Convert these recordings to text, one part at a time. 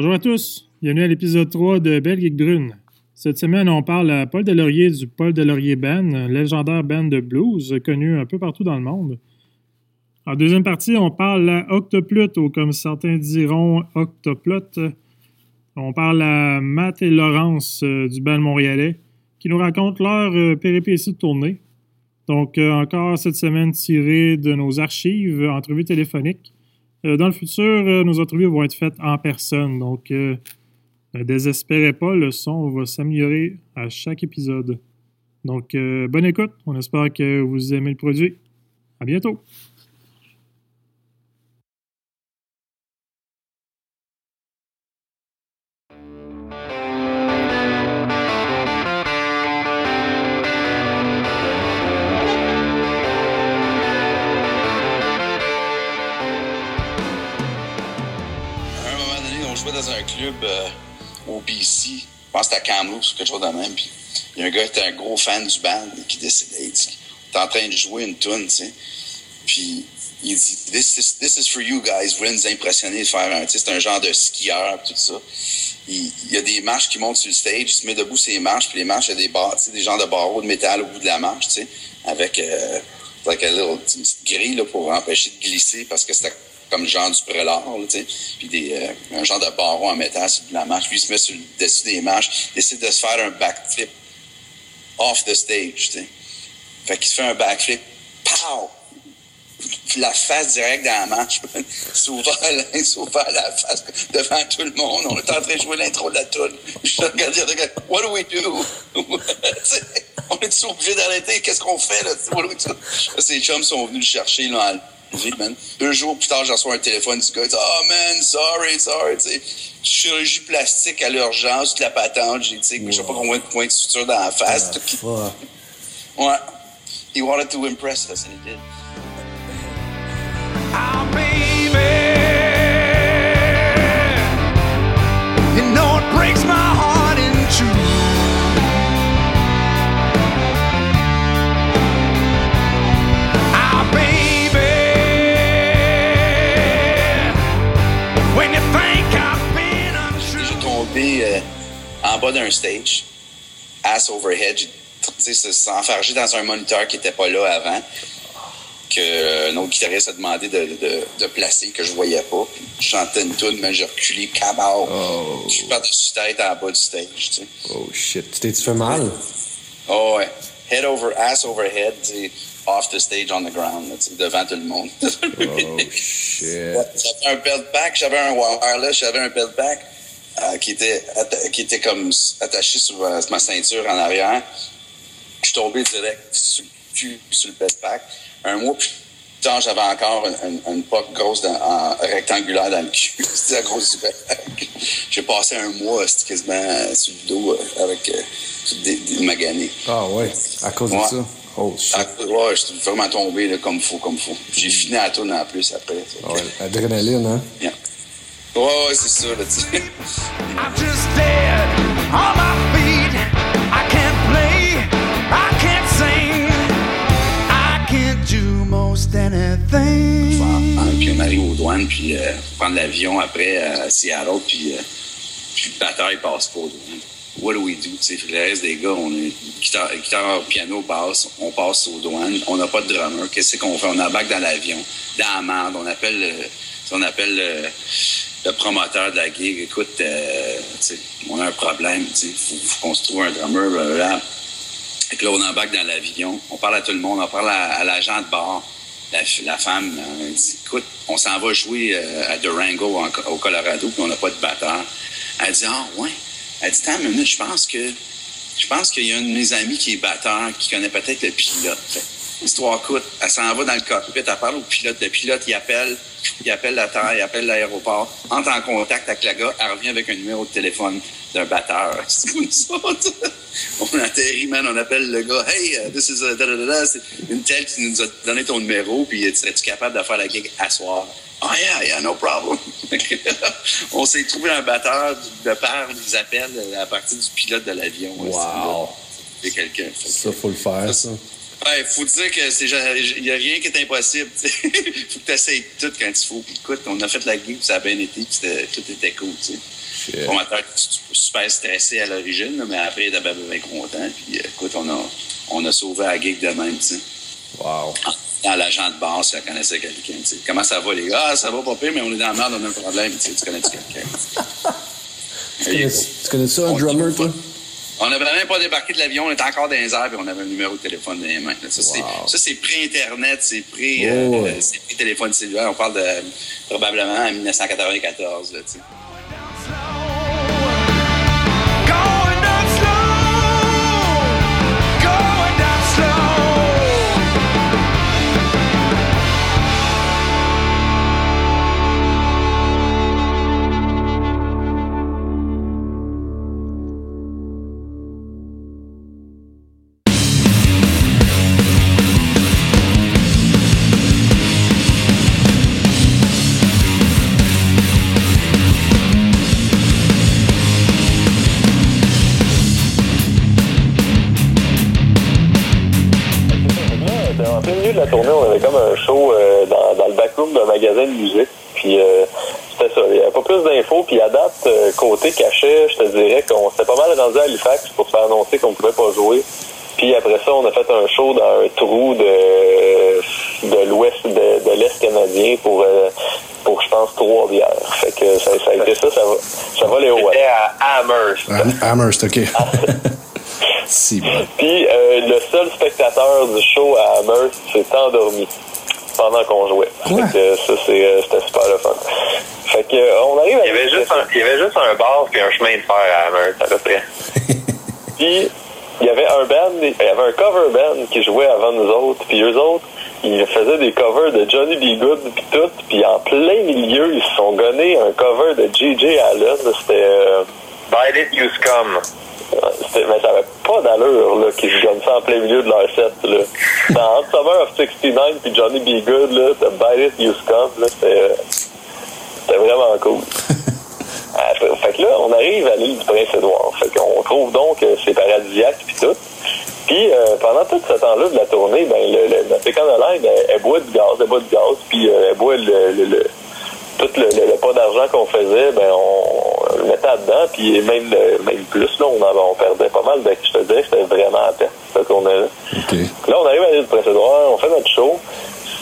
Bonjour à tous, bienvenue à l'épisode 3 de Belle Geek Brune. Cette semaine, on parle à Paul Delaurier du Paul Delaurier Band, légendaire band de blues connu un peu partout dans le monde. En deuxième partie, on parle à Octoplot, ou comme certains diront, Octoplot. On parle à Matt et Laurence euh, du band montréalais qui nous racontent leur euh, péripétie de tournée. Donc, euh, encore cette semaine tirée de nos archives, entrevues téléphoniques. Euh, dans le futur, euh, nos entrevues vont être faites en personne. Donc, euh, ne désespérez pas, le son va s'améliorer à chaque épisode. Donc, bonne écoute. On espère que vous aimez le produit. À bientôt. Club euh, au BC. Je pense que c'était à Kamloops ou quelque chose de même. Puis il y a un gars qui était un gros fan du band qui décide, il dit, t'es en train de jouer une tune, tu sais. Puis il dit, this is, for you guys. Vous voulez nous impressionner de faire un, tu sais, c'est un genre de skieur, tout ça. Il, y a des marches qui montent sur le stage, il se met debout sur les marches, puis les marches, il y a des, barres, tu sais, des genres de barreaux de métal au bout de la marche, tu sais, avec, euh, avec une grille là, pour empêcher de glisser parce que c'était comme genre du prélard, puis des, euh, un genre de barreau en métal sur la marche. Puis il se met sur le dessus des marches, décide de se faire un backflip off the stage, tu sais. Fait qu'il se fait un backflip, pow! La face direct dans la marche, s'ouvre la, s'ouvre la face devant tout le monde. On est en train de jouer l'intro de la tune. Je regarde, regarde, what do we do? On est obligé d'arrêter? Qu'est-ce qu'on fait, là? Ces chums sont venus le chercher, là, en man. Deux jours plus tard, j'ai reçu un téléphone du gars. Il dit, oh man, sorry, sorry, tu sais. Chirurgie plastique à l'urgence, toute la patente. J'ai, tu sais, je sais pas combien de points de suture dans la face. Fuck. Ouais. He wanted to impress us, and he did. Bas d'un stage, ass overhead. J'ai enfargé dans un moniteur qui était pas là avant, que euh, un autre guitariste a demandé de, de, de placer, que je voyais pas. Puis je chantais une tune, mais j'ai reculé cabao. Oh. Je suis par-dessus tête en bas du stage, tu sais. Oh shit. Tu t'es-tu fait mal? Oh ouais. Head over, ass overhead, off the stage on the ground, là, devant tout le monde. Oh shit. J'avais un belt pack, j'avais un wireless, j'avais un belt pack euh, qui était qui était comme attaché sur euh, ma ceinture en arrière. Je suis tombé direct sur le cul, sur le pack. Un mois plus tard, j'avais encore une, une, une poque grosse dans- en rectangulaire dans le cul. C'était la grosse du pack. J'ai passé un mois c'était quasiment euh, sur le dos avec euh, des, des maganés. Ah ouais? À cause Ouais. de ça? Oh shit. Ouais, je suis vraiment tombé là, comme fou, comme fou. J'ai fini à la tourne en plus après. Ouais. Adrénaline, hein? Yeah. Ouais, ouais, c'est ça, là, tu sais. I'm just dead on my feet. I can't play, I can't sing, I can't do most anything. Puis on arrive aux douanes, puis euh, prendre l'avion après euh, à Seattle, puis, euh, puis le batteur, il passe pas aux douanes. What do we do? Tu sais, le reste des gars, on est guitare, guitare piano, basse, on passe aux douanes, on n'a pas de drummer. Qu'est-ce qu'on fait? On embarque dans l'avion, dans la merde, on appelle, euh, on appelle euh, le promoteur de la gig. Écoute, euh, on a un problème, sais, faut, qu'on se trouve un drummer, blablabla. Fait que là, dans l'avion, on parle à tout le monde, on parle à, l'agent de bord. La, femme elle dit Écoute, on s'en va jouer euh, à Durango au Colorado, puis on n'a pas de batteur. Elle dit Ah, ouais. Elle dit Attends une je pense que je pense qu'il y a un de mes amis qui est batteur, qui connaît peut-être le pilote. Histoire coûte, elle s'en va dans le cockpit, elle parle au pilote. Le pilote, il appelle, il appelle la terre, il appelle l'aéroport, entre en contact avec le gars, elle revient avec un numéro de téléphone d'un batteur. C'est nous autres. On atterrit, man, on appelle le gars, hey, uh, this is a da, da, da, da. C'est une telle qui nous a donné ton numéro, puis euh, serais-tu capable de faire la gig à soir? Ah, yeah, yeah, no problem. on s'est trouvé un batteur de part, ils appellent à partir du pilote de l'avion. Wow. C'est quelqu'un. Ça, faut le faire, ça. Ouais, faut dire que c'est il y a rien qui est impossible. sais. faut que tu essayes tout quand il faut. Puis écoute, on a fait la puis ça a bien été, puis c'était- tout était cool. tu sais. Le formateur était super stressé à l'origine, mais après, il était bien, content. Puis euh, écoute, on a, on a sauvé la gig de même, tu sais. Wow. Dans l'agent de base, elle connaissait quelqu'un. Comment ça va, les gars? Ah, ça va pas pire, mais on est dans la merde, on a un problème. Tu, connais-tu quelqu'un? Tu connais, tu connais ça, un drummer, toi? On n'avait même pas débarqué de l'avion, on était encore dans les airs, puis on avait un numéro de téléphone dans les mains. Ça, c'est- Wow. ça, c'est pré-Internet, c'est pré, Oh, euh, ouais. c'est pré-téléphone cellulaire. On parle de probablement en 1994. Là, tournée, on avait comme un show euh, dans, dans le backroom d'un magasin de musique. Puis euh, c'était ça. Il n'y avait pas plus d'infos. Puis à date, euh, côté cachet, je te dirais qu'on s'était pas mal rendu à Halifax pour se faire annoncer qu'on pouvait pas jouer. Puis après ça, on a fait un show dans un trou de, de l'ouest, de, de l'est canadien pour, euh, pour je pense, trois bières. Fait que ça, ça a été ça, ça va, ça va les hauts. C'était à Amherst. Am- Amherst, OK. Si, bon. Puis euh, le seul spectateur du show à Amherst s'est endormi pendant qu'on jouait. Quoi? Fait que ça, c'est, euh, c'était super le fun. Fait que euh, on arrive à Il y avait juste un, il y avait juste un bar puis un chemin de fer à Amherst, à peu près. Puis il y avait un band, il y avait un cover band qui jouait avant nous autres. Puis eux autres, ils faisaient des covers de Johnny B. Good puis tout. Puis en plein milieu, ils se sont gonnés un cover de J.J. Allen. C'était... euh, Bite it, you scum. Mais ça avait pas d'allure là, qu'ils gagnent ça en plein milieu de leur set. Là. Dans Hot Summer of 69 puis Johnny B. Good, là, The It, You c'était, euh, c'était vraiment cool. Ah, fait, que là, on arrive à l'île du Prince-Édouard. Fait qu'on trouve donc que c'est paradisiaque puis tout. Puis euh, pendant tout ce temps-là de la tournée, ben, le, le, notre Econoline, elle, elle boit du gaz, elle boit du gaz, puis euh, elle boit le, le, le- tout le, le- le pas d'argent qu'on faisait, ben on le mettait là-dedans, puis même, le- même plus, là, on, avait, on perdait pas mal de je te dirais que c'était vraiment à cette tournée-là. OK. Là, on arrive à l'île du Prince-Édouard, on fait notre show.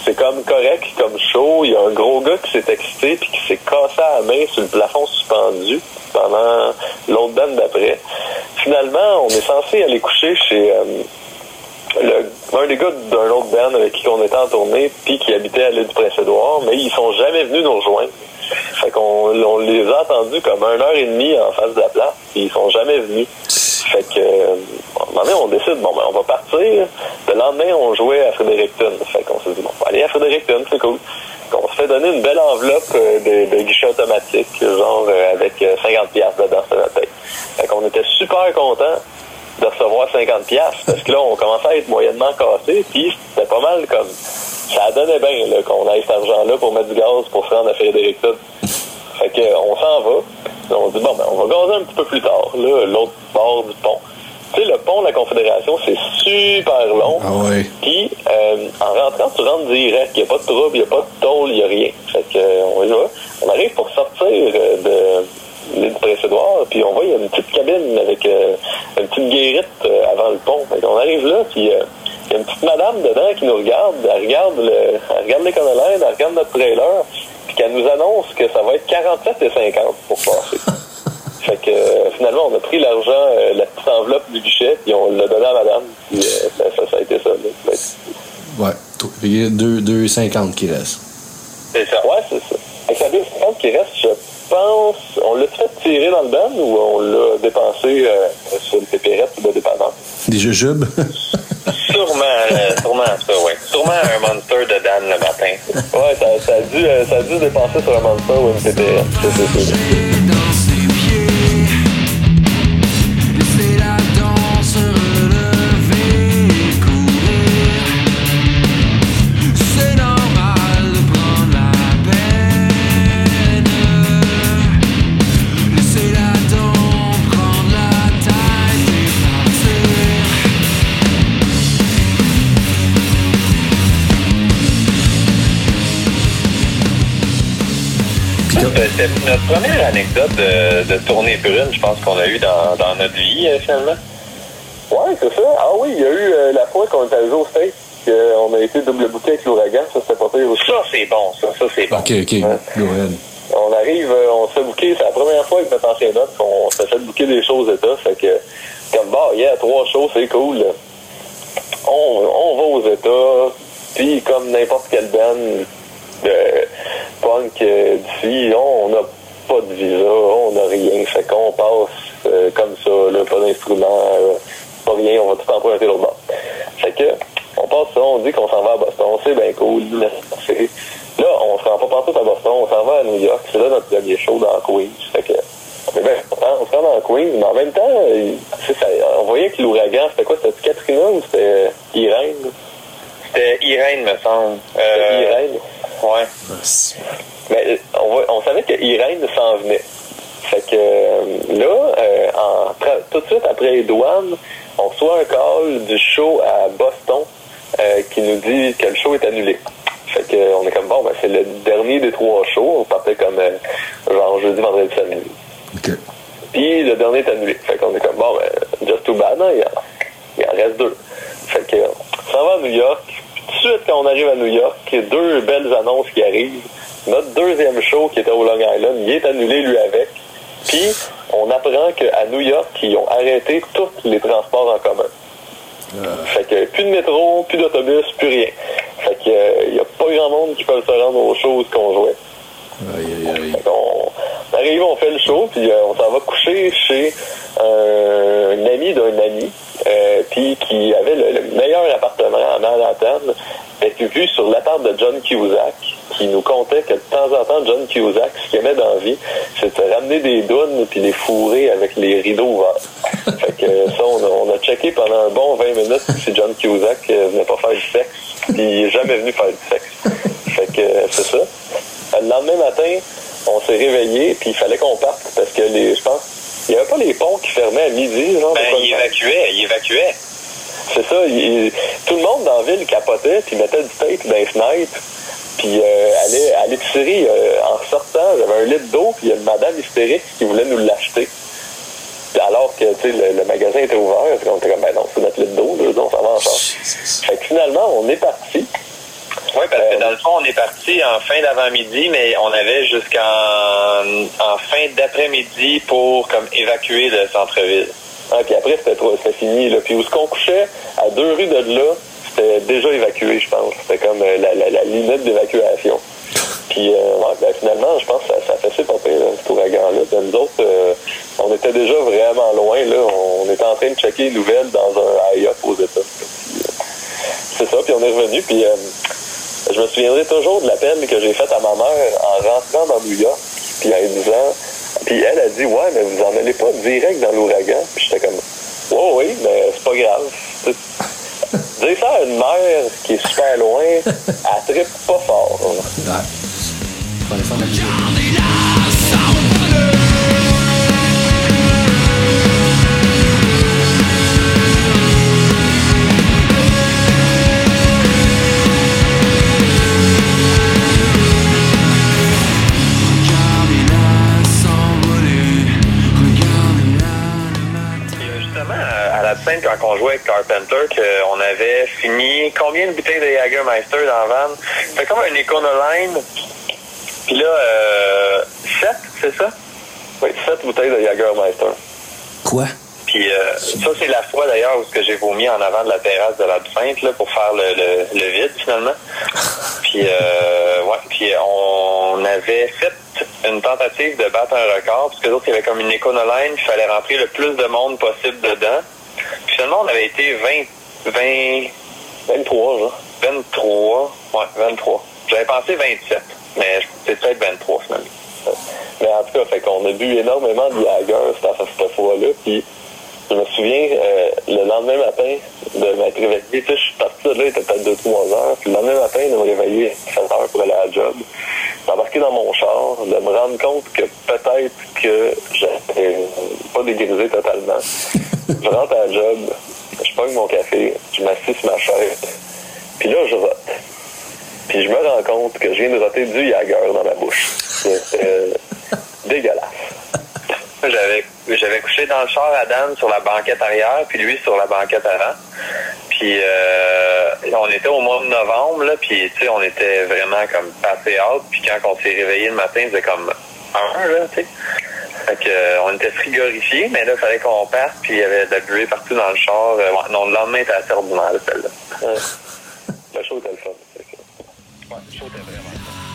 C'est comme correct comme show. Il y a un gros gars qui s'est excité puis qui s'est cassé à la main sur le plafond suspendu pendant l'autre bande d'après. Finalement, on est censé aller coucher chez euh, le, un des gars d'un autre band avec qui on était en tournée puis qui habitait à l'île du Prince-Édouard, mais ils sont jamais venus nous rejoindre. Fait qu'on on les a attendus comme une heure et demie en face de la place, puis ils sont jamais venus. Fait que, euh, à un moment on décide, bon, ben, on va partir. Le lendemain, on jouait à Fredericton. Fait qu'on s'est dit, bon, on va aller à Fredericton, c'est cool. Qu'on se fait donner une belle enveloppe euh, de, guichet automatique, genre euh, avec euh, 50 pièces dedans notre tête. Fait qu'on était super contents de recevoir 50 pièces parce que là, on commençait à être moyennement cassé, puis c'était pas mal comme... Ça donnait bien qu'on ait cet argent-là pour mettre du gaz pour se rendre à Fredericton. Fait que, on s'en va. On dit, bon, ben, on va gazer un petit peu plus tard, là, l'autre bord du pont. Tu sais, le pont de la Confédération, c'est super long. Ah ouais. Puis, euh, en rentrant, tu rentres direct. Il n'y a pas de trouble, il n'y a pas de tôle, il n'y a rien. Fait que, euh, on y va. On arrive pour sortir euh, de l'île du Prince-Édouard, puis on voit, il y a une petite cabine avec euh, une petite guérite euh, avant le pont. Fait qu'on arrive là, puis euh, il y a une petite madame dedans qui nous regarde. Elle regarde le, elle regarde les elle regarde notre trailer, puis qu'elle nous annonce que ça va être 47 et 50 pour passer. Fait que euh, finalement, on a pris l'argent, euh, la petite enveloppe du guichet, puis on l'a donné à madame. Puis euh, ça, ça, ça a été ça. là. Ouais. Il y a deux- 2,50 qui restent. C'est ça. Ouais, c'est ça. La 2,50 qui reste, je pense, on l'a fait tirer dans le ban ou on l'a dépensé sur le pépérette ou le dépanneur? Des jujubes? Sûrement, euh, sûrement ça, ouais. Sûrement un monster de Dan le matin. Ouais, ça, ça, a dû, euh, ça a dû dépenser sur un monster ou une C'était notre première anecdote de, de tournée brune, je pense qu'on a eu dans, dans notre vie, euh, finalement. Ouais, c'est ça. Ah oui, il y a eu euh, la fois qu'on est allé au States, qu'on a été double bouquet avec l'ouragan, ça c'était pas pire aussi. Ça, c'est bon, ça, ça, c'est bon. Ok, ok. Go ahead. On arrive, euh, on se fait bouquer, c'est la première fois avec notre ancien note qu'on s'est fait bouquer des choses aux États, fait que, comme bah, yeah, trois shows, c'est cool. On, on va aux États, puis comme n'importe quelle band de punk euh, d'ici, on n'a pas de visa, on n'a rien, fait qu'on passe euh, comme ça, là, pas d'instrument, euh, pas rien, on va tout emprunter l'autre bord. Fait que, on passe ça, on dit qu'on s'en va à Boston, c'est bien cool, c'est- Là, on se rend pas partout à Boston, on s'en va à New York, c'est là notre premier show dans Queens. Fait que, on est bien content, on se rend dans Queens, mais en même temps, ça- on voyait que l'ouragan, c'était quoi, c'était Katrina ou c'était Irène? C'était Irène, me semble. Euh, Irène. Ouais. Mais euh, on, va- on savait que Irène s'en venait. Fait que euh, là, euh, en tout de suite après les douanes, on reçoit un call du show à Boston euh, qui nous dit que le show est annulé. Fait que on est comme bon, ben, c'est le dernier des trois shows. On partait comme euh, genre jeudi, vendredi, samedi. Ok. Puis le dernier est annulé. Fait qu'on est comme bon, ben, just too bad, hein, il, en, il en reste deux. Fait que on s'en va à New York. De suite, quand on arrive à New York, deux belles annonces qui arrivent. Notre deuxième show qui était au Long Island, il est annulé lui avec. Puis on apprend qu'à New York, ils ont arrêté tous les transports en commun. Fait que plus de métro, plus d'autobus, plus rien. Fait que euh, il y a pas grand monde qui peut se rendre aux choses qu'on jouait. Aïe, aïe, aïe. Fait qu'on- on arrive, on fait le show, puis euh, on s'en va coucher chez euh, un ami d'un ami, euh, puis qui avait le, le meilleur appartement à Manhattan, avec vue sur l'appart de John Cusack, qui nous contait que de temps en temps, John Cusack, ce qu'il aimait dans la vie, c'était de ramener des dounes puis les fourrer avec les rideaux ouverts. fait que ça, on a, on a checké pendant un bon 20 minutes si John Cusack euh, venait pas faire du sexe, puis il est jamais venu faire du sexe. Fait que euh, c'est ça. Le lendemain matin, on s'est réveillé, puis il fallait qu'on parte parce que les, je pense, il n'y avait pas les ponts qui fermaient à midi, genre. Ben, de quoi de il même. évacuait, il évacuait. C'est ça. il- tout le monde dans la ville capotait, puis mettait du tape dans les fenêtres. Puis euh, allait à l'épicerie, euh, en sortant, j'avais un litre d'eau, puis il y a une madame hystérique qui voulait nous l'acheter. Alors que le, le magasin était ouvert, on était comme, ben non, c'est notre litre d'eau, on s'en va en. Fait que finalement, on est parti. Oui, parce Euh, que dans le fond, on est parti en fin d'avant-midi, mais on avait jusqu'en en fin d'après-midi pour comme évacuer le centre-ville. Ah, puis après, c'était fini. Là. Puis où ce qu'on couchait, à deux rues de là, c'était déjà évacué, je pense. C'était comme euh, la, la- la limite d'évacuation. Puis euh, ben, finalement, je pense que ça, ça a fait pas pire, là, cet ouragan-là. Nous autres, euh, on était déjà vraiment loin. Là. On était en train de checker les nouvelles dans un high-up aux États. Euh, c'est ça, puis on est revenu. Puis euh, je me souviendrai toujours de l'appel que j'ai fait à ma mère en rentrant dans New York, puis en lui disant, puis elle a dit, ouais, mais vous en allez pas direct dans l'ouragan. Puis j'étais comme, ouais, oui, mais c'est pas grave. Dire ça à une mère qui est super loin, elle trippe pas fort. Ouais. Quand on jouait avec Carpenter, qu'on avait fini combien de bouteilles de Jagermeister dans la van? C'était comme un Econoline. Puis là, euh, 7, c'est ça? Oui, sept bouteilles de Jagermeister. Quoi? Puis euh, ça, c'est la fois d'ailleurs où ce que j'ai vomi en avant de la terrasse de la Sainte là, pour faire le, le, le vide finalement. Puis euh, ouais, puis on avait fait une tentative de battre un record, parce que d'autres, il y avait comme une éconoline, il fallait rentrer le plus de monde possible dedans. Puis finalement, on avait été 20, 20, 23, genre. 23, ouais, 23. J'avais pensé 27, mais c'est peut-être 23 finalement. Mais en tout cas, fait qu'on a bu énormément de Jagger cette, cette fois-là. Puis je me souviens, euh, le lendemain matin, de m'être réveillé, tu sais, je suis parti de là, il était peut-être 2-3 heures. Puis le lendemain matin, de me réveiller à 7 heures pour aller à la job, d'embarquer dans mon char, de me rendre compte que peut-être que j'étais pas dégrisé totalement. Je rentre à la job, je pogne mon café, je m'assis sur ma chaise, puis là, je rote. Puis je me rends compte que je viens de roter du Jagger dans ma bouche. C'était Moi, J'avais, j'avais couché dans le char à sur la banquette arrière, puis lui sur la banquette avant. Puis euh, on était au mois de novembre, là, puis tu sais, on était vraiment comme passé out. Puis quand on s'est réveillé le matin, c'était comme un, là, tu sais. Fait que, euh, on était frigorifiés, mais là, il fallait qu'on parte, puis il y avait de la buée partout dans le char. Euh, non, le lendemain, était assez ordinaire, celle-là. Le show était le fun. Ouais, le show était vraiment fun.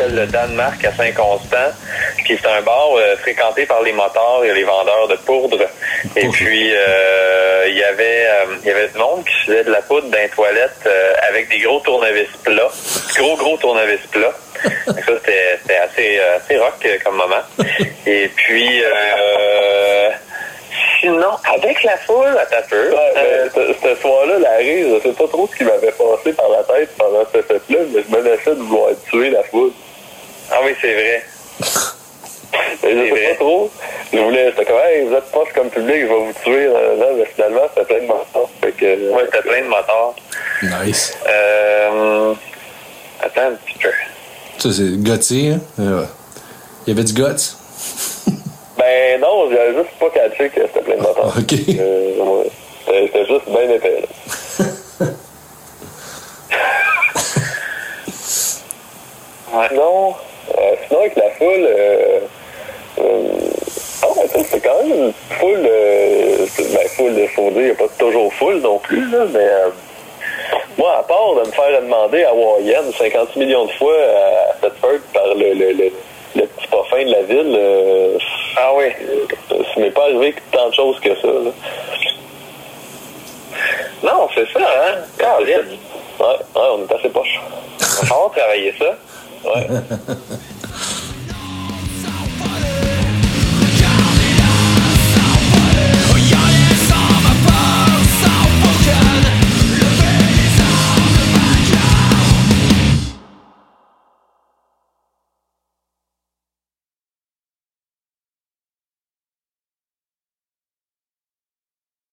S'appelle le Danemark à Saint-Constant. Puis c'est un bar euh, fréquenté par les motards et les vendeurs de poudre. Et puis euh, il y avait euh, il y avait du monde qui faisait de la poudre dans les toilettes euh, avec des gros tournevis plats. Gros gros tournevis plats. Donc ça c'était c'était assez assez rock comme moment. Et puis euh, sinon avec la foule à ta peu. Ouais, mais ce- soir-là, Larry, je sais pas trop ce qui m'avait passé par la tête pendant ce fait-là, mais je menaçais de vouloir tuer la foule. Ah oui c'est vrai. Mais je C'est sais vrai. pas trop. Je voulais, c'était comme, hey, vous êtes proche comme public, je vais vous tuer. Là, là, mais finalement, c'était plein de. Fait que, Ouais c'était plein de motards. Nice. Euh, attends un petit peu. Ça, c'est Gauthier, hein? Euh, Il y avait du guts? Ben non, j'avais juste pas catché que c'était plein de morts. Ok. Euh, ouais. C'était juste bien épais. là. Sinon, euh, sinon, avec la foule, euh, euh, ah, ça, c'est quand même une foule, euh, ben, foule, faut dire, il n'y a pas toujours foule non plus, là, mais euh, moi, à part de me faire demander à Hawaïenne 50 millions de fois à Thetford par le, le, le, le petit parfum de la ville, euh, Ah oui. ça m'est pas arrivé tant de choses que ça. Là. Non, c'est ça, hein? Caroline. Ouais, ouais, on est assez poche. On va falloir travailler ça. Ouais.